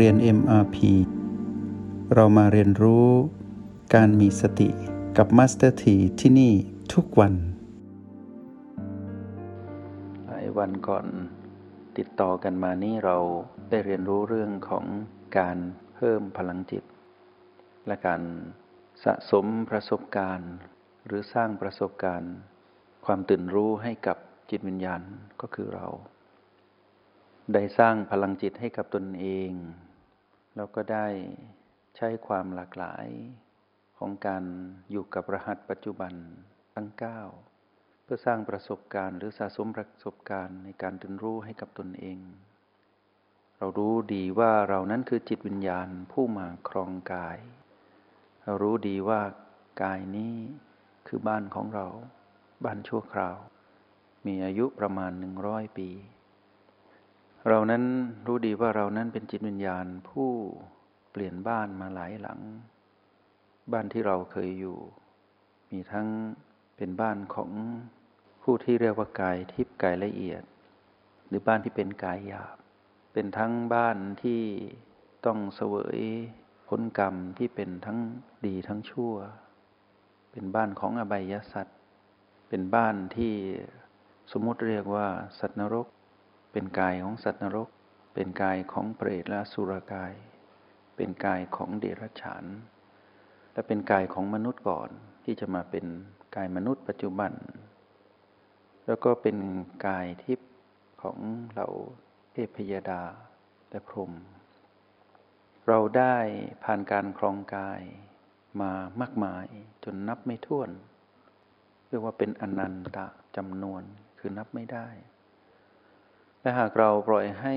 เรียน MRP เรามาเรียนรู้การมีสติกับ Master T ที่ที่นี่ทุกวัน หลายวันก่อนติดต่อกันมานี้เราได้เรียนรู้เรื่องของการเพิ่มพลังจิต และการสะสมประสบการณ์ หรือสร้างประสบการณ์ ความตื่นรู้ให้กับจิตวิญญาณก็คือเรา ได้สร้างพลังจิตให้กับตนเอง แล้วก็ได้ใช้ความหลากหลายของการอยู่กับรหัสปัจจุบันทั้ง 9 เพื่อสร้างประสบการณ์หรือสะสมประสบการณ์ในการตื่นรู้ให้กับตนเอง เรารู้ดีว่าเรานั้นคือจิตวิญญาณผู้มาครองกาย เรารู้ดีว่ากายนี้คือบ้านของเรา บ้านชั่วคราว มีอายุประมาณหนึ่งร้อยปี เรานั้นรู้ดีว่าเรานั้นเป็นจิตวิญญาณผู้เปลี่ยนบ้านมาหลายหลัง บ้านที่เราเคยอยู่ มีทั้งเป็นบ้านของผู้ที่เรียกว่ากายทิพย์กายละเอียด หรือบ้านที่เป็นกายหยาบ เป็นทั้งบ้านที่ต้องเสวยผลกรรมที่เป็นทั้งดีทั้งชั่ว เป็นบ้านของอบายสัตว์ เป็นบ้านที่สมมติเรียกว่าสัตว์นรก เป็นกายของสัตว์นรก เป็นกายของเปรตและสุรกาย เป็นกายของเดรัจฉาน และเป็นกายของมนุษย์ก่อนที่จะมาเป็นกายมนุษย์ปัจจุบัน แล้วก็เป็นกายทิพย์ของเหล่าเทพยดาและพรหมเราได้ผ่านการครองกายมามากมายจนนับไม่ถ้วน เรียกว่าเป็นอนันตะจำนวนคือนับไม่ได้ และหากเราปล่อยให้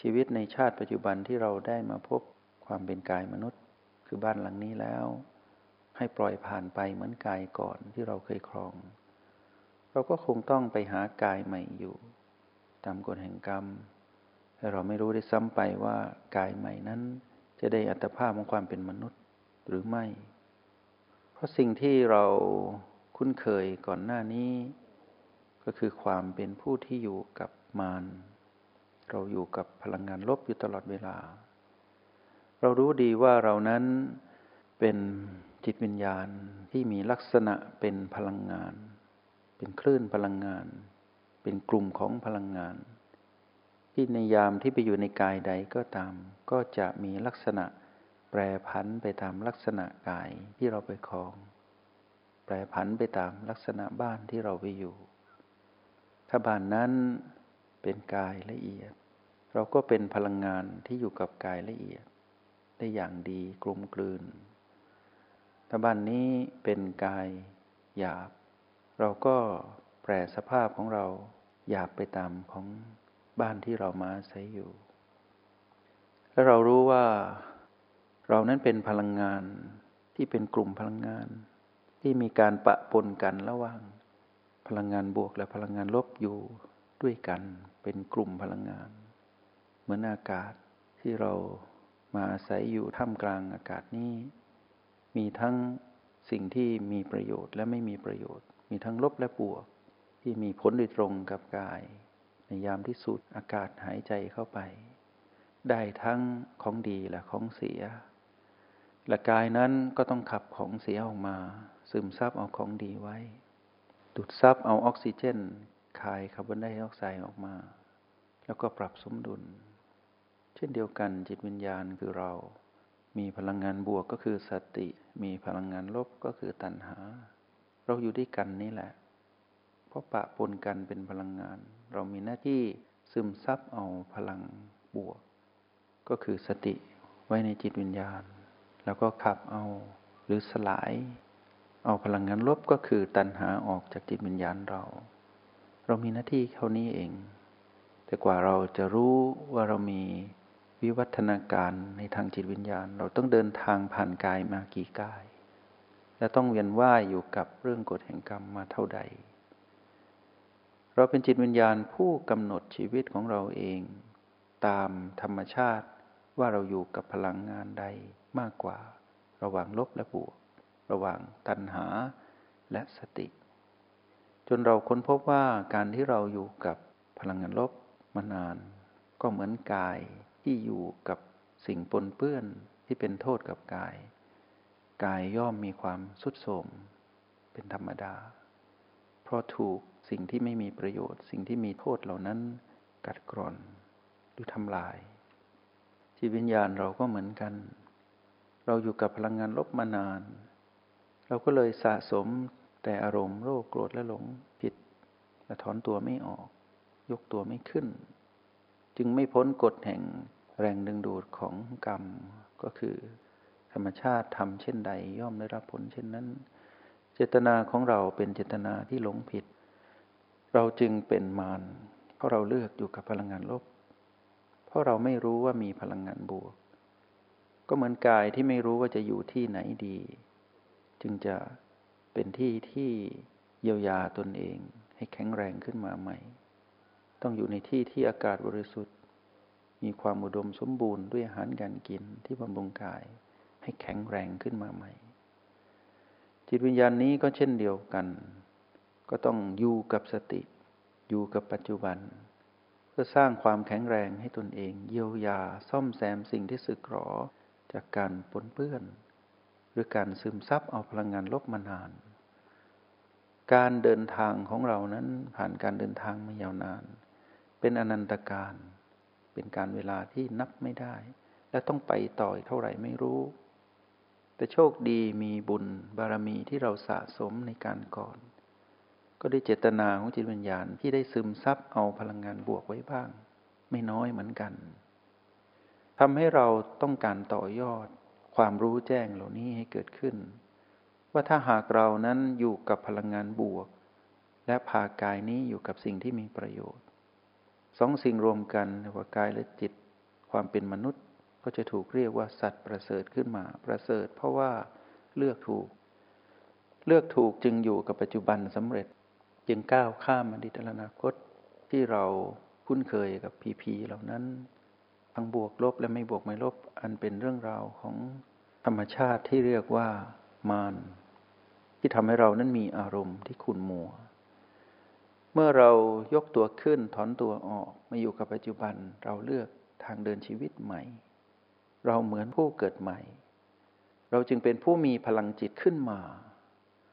ชีวิตในชาติปัจจุบันที่เราได้มาพบความเป็นกายมนุษย์ คือบ้านหลังนี้แล้ว ให้ปล่อยผ่านไปเหมือนกายก่อนที่เราเคยครอง เราก็คงต้องไปหากายใหม่อยู่ ตามกฎแห่งกรรมแต่เราไม่รู้ได้ซ้ำไปว่ากายใหม่นั้น จะได้อัตภาพของความเป็นมนุษย์หรือไม่ เพราะสิ่งที่เราคุ้นเคยก่อนหน้านี้ ก็คือความเป็นผู้ที่อยู่กับ มาร เราอยู่กับพลังงานลบอยู่ตลอดเวลา เรารู้ดีว่าเรานั้นเป็นจิตวิญญาณที่มีลักษณะเป็นพลังงาน เป็นคลื่นพลังงาน เป็นกลุ่มของพลังงาน ที่ในยามที่ไปอยู่ในกายใดก็ตาม ก็จะมีลักษณะแปรผันไปตามลักษณะกายที่เราไปครอง แปรผันไปตามลักษณะบ้านที่เราไปอยู่ ถ้าบ้านนั้น เป็นกายละเอียด เราก็เป็นพลังงานที่อยู่กับกายละเอียด ได้อย่างดีกลมกลืน ถ้าบ้านนี้เป็นกายหยาบ เราก็แปรสภาพของเราหยาบไปตามของบ้านที่เรามาอาศัยอยู่ และเรารู้ว่า เรานั้นเป็นพลังงานที่เป็นกลุ่มพลังงาน ที่มีการปะปนกันระหว่าง พลังงานบวกและพลังงานลบอยู่ ด้วยกันเป็นกลุ่มพลังงาน เหมือนอากาศที่เรามาอาศัยอยู่ท่ามกลางอากาศนี้ มีทั้งสิ่งที่มีประโยชน์และไม่มีประโยชน์ มีทั้งลบและบวก ที่มีผลโดยตรงกับกาย ในยามที่สูดอากาศหายใจเข้าไป ได้ทั้งของดีและของเสีย และกายนั้นก็ต้องขับของเสียออกมา ซึมซับเอาของดีไว้ ดูดซับเอาออกซิเจน คายคาร์บอนไดออกไซด์ออกมา แล้วก็ปรับสมดุล เช่นเดียวกันจิตวิญญาณคือเรา มีพลังงานบวกก็คือสติ มีพลังงานลบก็คือตัณหา เราอยู่ด้วยกันนี่แหละ เพราะปะปนกันเป็นพลังงาน เรามีหน้าที่ซึมซับเอาพลังบวก ก็คือสติไว้ในจิตวิญญาณ แล้วก็ขับเอาหรือสลาย เอาพลังงานลบก็คือตัณหาออกจากจิตวิญญาณเรา เรามีหน้าที่เท่านี้เอง แต่กว่าเราจะรู้ว่าเรามีวิวัฒนาการในทางจิตวิญญาณ เราต้องเดินทางผ่านกายมากี่กาย และต้องเวียนว่ายอยู่กับเรื่องกฎแห่งกรรมมาเท่าใด เราเป็นจิตวิญญาณผู้กำหนดชีวิตของเราเอง ตามธรรมชาติว่าเราอยู่กับพลังงานใดมากกว่า ระหว่างลบและบวก ระหว่างตัณหาและสติ จนเราค้นพบว่าการที่เราอยู่กับพลังงานลบมานาน ก็เหมือนกายที่อยู่กับสิ่งปนเปื้อนที่เป็นโทษกับกาย กายย่อมมีความสุดโทมเป็นธรรมดา เพราะถูกสิ่งที่ไม่มีประโยชน์ สิ่งที่มีโทษเหล่านั้นกัดกร่อนหรือทำลาย จิตวิญญาณเราก็เหมือนกัน เราอยู่กับพลังงานลบมานาน เราก็เลยสะสม แต่อารมณ์โรคโกรธและหลงผิดและถอนตัวไม่ออก ยกตัวไม่ขึ้น จึงไม่พ้นกฎแห่งแรงดึงดูดของกรรมก็คือ ธรรมชาติทำเช่นใดย่อมได้รับผลเช่นนั้น เจตนาของเราเป็นเจตนาที่หลงผิด เราจึงเป็นมารเพราะเราเลือกอยู่กับพลังงานลบ เพราะเราไม่รู้ว่ามีพลังงานบวก ก็เหมือนกายที่ไม่รู้ว่าจะอยู่ที่ไหนดี จึงจะ เป็นที่ที่เยียวยาตนเอง ให้แข็งแรงขึ้นมาใหม่ ต้องอยู่ในที่ที่อากาศบริสุทธิ์ มีความอุดมสมบูรณ์ด้วยอาหารการกินที่บำรุงกาย ให้แข็งแรงขึ้นมาใหม่ จิตวิญญาณนี้ก็เช่นเดียวกัน ก็ต้องอยู่กับสติ อยู่กับปัจจุบัน เพื่อสร้างความแข็งแรงให้ตนเอง เยียวยาซ่อมแซมสิ่งที่สึกหรอจากการปนเปื้อน หรือการซึมซับเอาพลังงานลบมานาน การเดินทางของเรานั้นผ่านการเดินทางมายาวนาน เป็นอนันตการ เป็นการเวลาที่นับไม่ได้ และต้องไปต่อเท่าไหร่ไม่รู้ แต่โชคดีมีบุญบารมีที่เราสะสมในการก่อน ก็ได้เจตนาของจิตวิญญาณที่ได้ซึมซับเอาพลังงานบวกไว้บ้าง ไม่น้อยเหมือนกันทำให้เราต้องการต่อยอด ความรู้แจ้งเหล่านี้ให้เกิดขึ้น ว่าถ้าหากเรานั้นอยู่กับพลังงานบวก และพากายนี้อยู่กับสิ่งที่มีประโยชน์สองสิ่งรวมกันว่ากายและจิต ความเป็นมนุษย์ก็จะถูกเรียกว่าสัตว์ประเสริฐขึ้นมา ประเสริฐเพราะว่าเลือกถูก เลือกถูกจึงอยู่กับปัจจุบันสำเร็จจึงก้าวข้ามอดีตอนาคตที่เราคุ้นเคยกับพีพีเหล่านั้น ทั้งบวกลบและไม่บวกไม่ลบ อันเป็นเรื่องราวของธรรมชาติที่เรียกว่ามารที่ทำให้เรานั้นมีอารมณ์ที่ขุ่นมัว เมื่อเรายกตัวขึ้นถอนตัวออกมาอยู่กับปัจจุบันเราเลือกทางเดินชีวิตใหม่ เราเหมือนผู้เกิดใหม่ เราจึงเป็นผู้มีพลังจิตขึ้นมา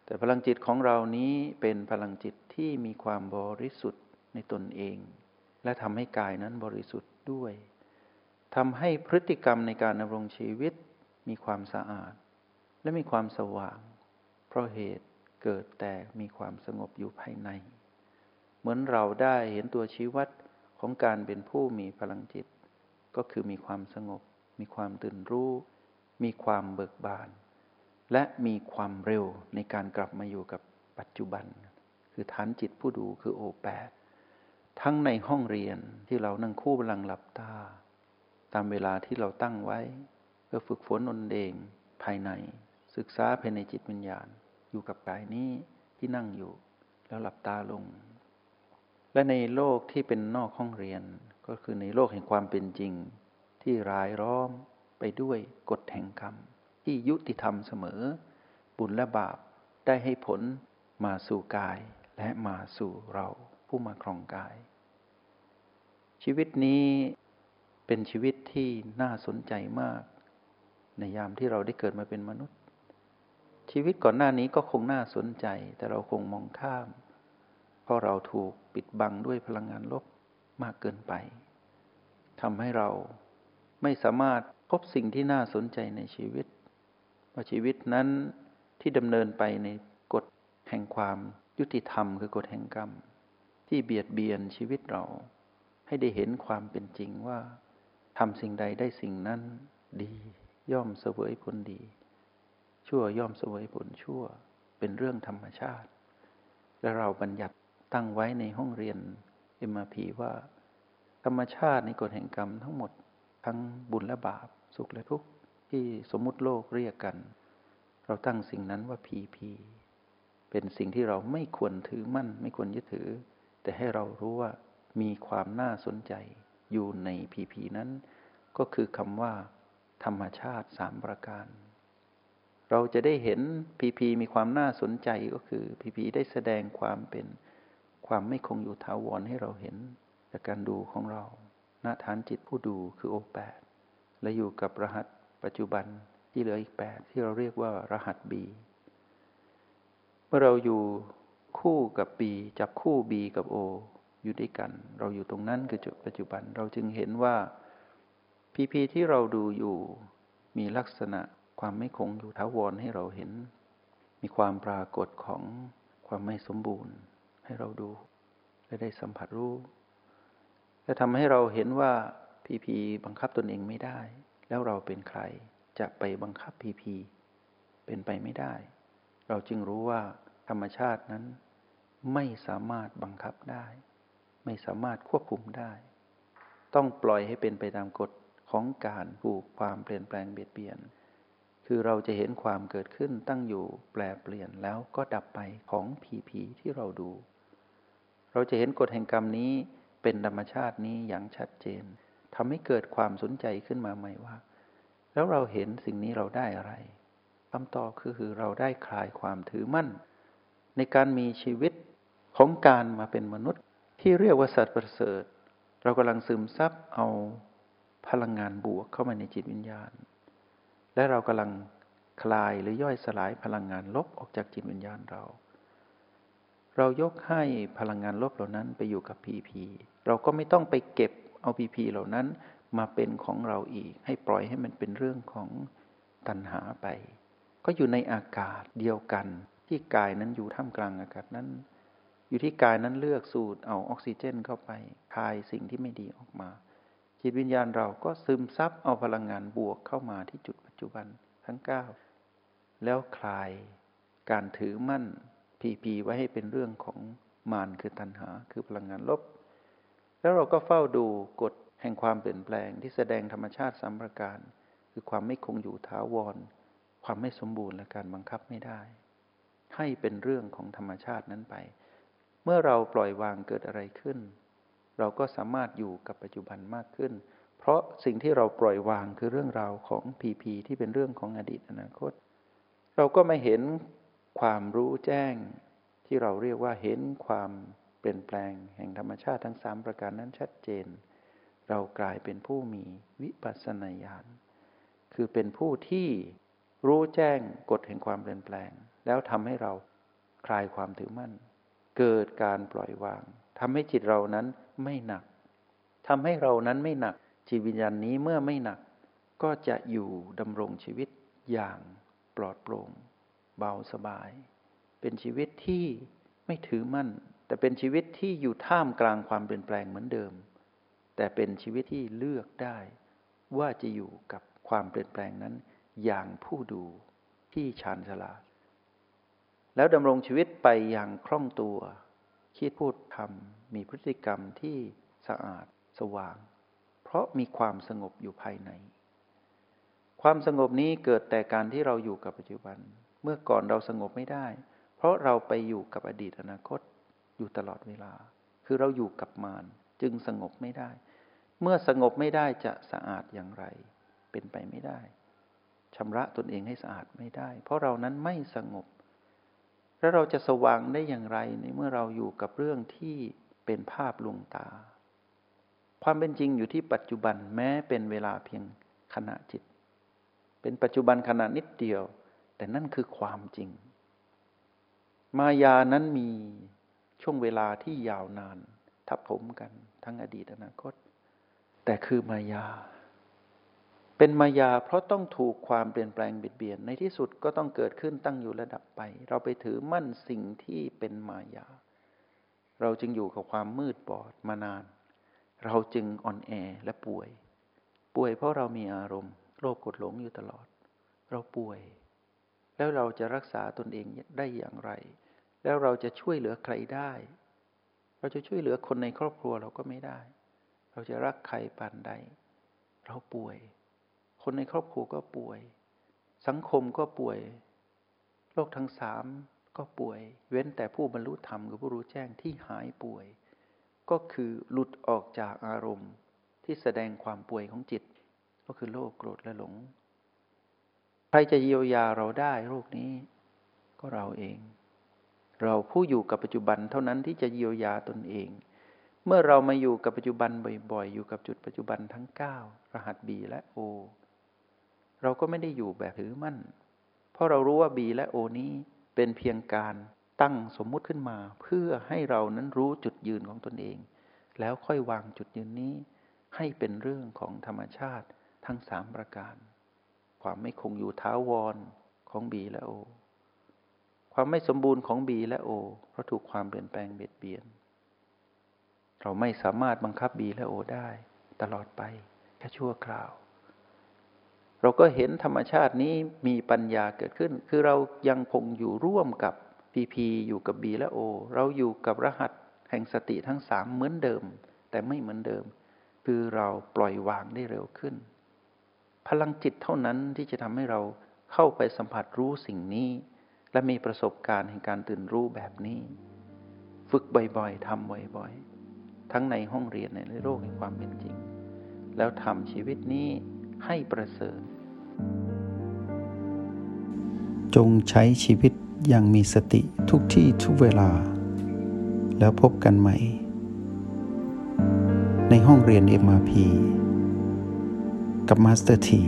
แต่พลังจิตของเรานี้เป็นพลังจิตที่มีความบริสุทธิ์ในตนเอง และทำให้กายนั้นบริสุทธิ์ด้วย ทำให้พฤติกรรมในการดำรงชีวิตมีความสะอาด และมีความสว่าง เพราะเหตุเกิดแต่มีความสงบอยู่ภายใน เหมือนเราได้เห็นตัวชี้วัดของการเป็นผู้มีพลังจิต ก็คือมีความสงบ มีความตื่นรู้ มีความเบิกบาน และมีความเร็วในการกลับมาอยู่กับปัจจุบัน คือฐานจิตผู้ดูคือโอแปดทั้งในห้องเรียนที่เรานั่งคู่บลังหลับตา ตามเวลาที่เราตั้งไว้ เพื่อฝึกฝนนนเองภายใน ศึกษาภายในจิตวิญญาณ อยู่กับกายนี้ที่นั่งอยู่ แล้วหลับตาลง และในโลกที่เป็นนอกห้องเรียน ก็คือในโลกแห่งความเป็นจริง ที่รายล้อมไปด้วยกฎแห่งกรรม ที่ยุติธรรมเสมอ บุญและบาปได้ให้ผลมาสู่กายและมาสู่เราผู้มาครองกาย ชีวิตนี้ เป็นชีวิตที่น่าสนใจมาก ในยามที่เราได้เกิดมาเป็นมนุษย์ ชีวิตก่อนหน้านี้ก็คงน่าสนใจ แต่เราคงมองข้าม เพราะเราถูกปิดบังด้วยพลังงานลบมากเกินไปทำให้เราไม่สามารถพบสิ่งที่น่าสนใจในชีวิตว่าชีวิตนั้นที่ดำเนินไปในกฎแห่งความยุติธรรมคือกฎแห่งกรรม ที่เบียดเบียนชีวิตเรา ให้ได้เห็นความเป็นจริงว่า ทำสิ่งใดได้สิ่งนั้นดี ย่อมเสวยผลดี ชั่วย่อมเสวยผลชั่ว เป็นเรื่องธรรมชาติ และเราบัญญัติตั้งไว้ในห้องเรียนเอ็มพีว่า ธรรมชาติในกฎแห่งกรรมทั้งหมด ทั้งบุญและบาป สุขและทุกข์ที่สมมุติโลกเรียกกัน เราตั้งสิ่งนั้นว่าพีพีเป็นสิ่งที่เราไม่ควรถือมั่น ไม่ควรยึดถือ แต่ให้เรารู้ว่ามีความน่าสนใจ อยู่ในพีพีนั้น ก็คือคำว่า ธรรมชาติสามประการ เราจะได้เห็นพีพีมีความน่าสนใจก็คือพีพีได้แสดงความเป็นความไม่คงอยู่ถาวรให้เราเห็น จากการดูของเราณฐานจิตผู้ดูคือโอแปดและอยู่กับรหัสปัจจุบันที่เหลืออีกแปดที่เราเรียกว่ารหัสบีเมื่อเราอยู่คู่กับบีจับคู่บีกับโอ อยู่ด้วยกัน เราอยู่ตรงนั้นคือจุดปัจจุบันเราจึงเห็นว่าพีพีที่เราดูอยู่มีลักษณะความไม่คงอยู่ท้าวรให้เราเห็น มีความปรากฏของความไม่สมบูรณ์ให้เราดูและได้สัมผัสรู้และทำให้เราเห็นว่าพีพีบังคับตนเองไม่ได้ แล้วเราเป็นใครจะไปบังคับพีพีเป็นไปไม่ได้ เราจึงรู้ว่าธรรมชาตินั้นไม่สามารถบังคับได้ ไม่สามารถควบคุมได้ ต้องปล่อยให้เป็นไปตามกฎของการผูกความเปลี่ยนแปลงเบียดเบียน คือเราจะเห็นความเกิดขึ้นตั้งอยู่แปลเปลี่ยนแล้วก็ดับไปของผีผีที่เราดู เราจะเห็นกฎแห่งกรรมนี้เป็นธรรมชาตินี้อย่างชัดเจนทำให้เกิดความสนใจขึ้นมาใหม่ว่า แล้วเราเห็นสิ่งนี้เราได้อะไรคำตอบคือเราได้คลายความถือมั่น ในการมีชีวิตของการมาเป็นมนุษย์ ที่เรียกว่าสัตว์ประเสริฐ เรากำลังซึมซับเอาพลังงานบวกเข้ามาในจิตวิญญาณ และเรากำลังคลายหรือย่อยสลายพลังงานลบออกจากจิตวิญญาณเรา เรายกให้พลังงานลบเหล่านั้นไปอยู่กับพีพีเราก็ไม่ต้องไปเก็บเอาพีพีเหล่านั้นมาเป็นของเราอีก ให้ปล่อยให้มันเป็นเรื่องของตัณหาไป ก็อยู่ในอากาศเดียวกัน ที่กายนั้นอยู่ท่ามกลางอากาศนั้น อยู่ที่กายนั้นเลือกสูดเอาออกซิเจนเข้าไปคายสิ่งที่ไม่ดีออกมา จิตวิญญาณเราก็ซึมซับเอาพลังงานบวกเข้ามาที่จุดปัจจุบันทั้ง 9 แล้วคลายการถือมั่นพีพีไว้ให้เป็นเรื่องของมารคือตัณหาคือพลังงานลบ แล้วเราก็เฝ้าดูกฎแห่งความเปลี่ยนแปลงที่แสดงธรรมชาติสามประการ คือความไม่คงอยู่ท้าวร ความไม่สมบูรณ์และการบังคับไม่ได้ ให้เป็นเรื่องของธรรมชาตินั้นไป เมื่อเราปล่อยวางเกิดอะไรขึ้น เราก็สามารถอยู่กับปัจจุบันมากขึ้น เพราะสิ่งที่เราปล่อยวางคือเรื่องราวของพีพีที่เป็นเรื่องของอดีตอนาคต เราก็ไม่เห็นความรู้แจ้งที่เราเรียกว่าเห็นความเปลี่ยนแปลงแห่งธรรมชาติทั้งสามประการนั้นชัดเจน เรากลายเป็นผู้มีวิปัสสนาญาณคือเป็นผู้ที่รู้แจ้งกฎแห่งความเปลี่ยนแปลง แล้วทำให้เราคลายความถือมั่น เกิดการปล่อยวางทำให้จิตเรานั้นไม่หนักทำให้เรานั้นไม่หนัก จิตวิญญาณนี้เมื่อไม่หนัก ก็จะอยู่ดำรงชีวิตอย่างปลอดโปร่ง เบาสบาย เป็นชีวิตที่ไม่ถือมั่น แต่เป็นชีวิตที่อยู่ท่ามกลางความเปลี่ยนแปลงเหมือนเดิม แต่เป็นชีวิตที่เลือกได้ ว่าจะอยู่กับความเปลี่ยนแปลงนั้นอย่างผู้ดูที่ชาญฉลาด แล้วดำรงชีวิตไปอย่างคล่องตัว คิดพูดทำมีพฤติกรรมที่สะอาดสว่าง เพราะมีความสงบอยู่ภายใน ความสงบนี้เกิดแต่การที่เราอยู่กับปัจจุบัน เมื่อก่อนเราสงบไม่ได้ เพราะเราไปอยู่กับอดีตอนาคตอยู่ตลอดเวลา คือเราอยู่กับมารจึงสงบไม่ได้ เมื่อสงบไม่ได้จะสะอาดอย่างไร เป็นไปไม่ได้ชำระตนเองให้สะอาดไม่ได้ เพราะเรานั้นไม่สงบ แล้วเราจะสว่างได้อย่างไรในเมื่อเราอยู่กับเรื่องที่เป็นภาพลวงตา ความเป็นจริงอยู่ที่ปัจจุบันแม้เป็นเวลาเพียงขณะจิต เป็นปัจจุบันขณะนิดเดียว แต่นั่นคือความจริง มายานั้นมีช่วงเวลาที่ยาวนาน ทับผมกันทั้งอดีตอนาคต แต่คือมายา เป็นมายาเพราะต้องถูกความเปลี่ยนแปลงเบียดเบียน ในที่สุดก็ต้องเกิดขึ้นตั้งอยู่ระดับไป เราไปถือมั่นสิ่งที่เป็นมายา เราจึงอยู่กับความมืดบอดมานาน เราจึงอ่อนแอและป่วย ป่วยเพราะเรามีอารมณ์โรคกดหลงอยู่ตลอด เราป่วย แล้วเราจะรักษาตนเองได้อย่างไร แล้วเราจะช่วยเหลือใครได้ เราจะช่วยเหลือคนในครอบครัวเราก็ไม่ได้ เราจะรักใครปานใด เราป่วย คนในครอบครัวก็ป่วย สังคมก็ป่วยโลกทั้งสามก็ป่วย เว้นแต่ผู้บรรลุธรรมกับผู้รู้แจ้งที่หายป่วย ก็คือหลุดออกจากอารมณ์ที่แสดงความป่วยของจิต ก็คือโลภโกรธและหลง ใครจะเยียวยาเราได้โรคนี้ ก็เราเอง เราผู้อยู่กับปัจจุบันเท่านั้นที่จะเยียวยาตนเอง เมื่อเรามาอยู่กับปัจจุบันบ่อยๆ อยู่กับจุดปัจจุบันทั้ง 9 รหัส B และ O เราก็ไม่ได้อยู่แบบถือมั่น เพราะเรารู้ว่า B และ O นี้เป็นเพียงการตั้งสมมุติขึ้นมา เพื่อให้เรานั้นรู้จุดยืนของตนเอง แล้วค่อยวางจุดยืนนี้ ให้เป็นเรื่องของธรรมชาติทั้งสามประการ ความไม่คงอยู่ท้าวรของ B และ O ความไม่สมบูรณ์ของ B และ O เพราะถูกความเปลี่ยนแปลงเบียดเบียน เราไม่สามารถบังคับ B และ O ได้ ตลอดไปแค่ชั่วคราว เราก็เห็นธรรมชาตินี้มีปัญญาเกิดขึ้น คือเรายังคงอยู่ร่วมกับ PP อยู่กับ B และ O เราอยู่กับรหัสแห่งสติทั้งสามเหมือนเดิม แต่ไม่เหมือนเดิม คือเราปล่อยวางได้เร็วขึ้น พลังจิตเท่านั้นที่จะทำให้เราเข้าไปสัมผัสรู้สิ่งนี้ และมีประสบการณ์แห่งการตื่นรู้แบบนี้ ฝึกบ่อยๆทำบ่อยๆ ทั้งในห้องเรียนในโลกแห่งความเป็นจริง แล้วทำชีวิตนี้ ให้ประเสริฐ จงใช้ชีวิตอย่างมีสติทุกที่ทุกเวลา แล้วพบกันใหม่ ในห้องเรียน MRP กับมาสเตอร์ที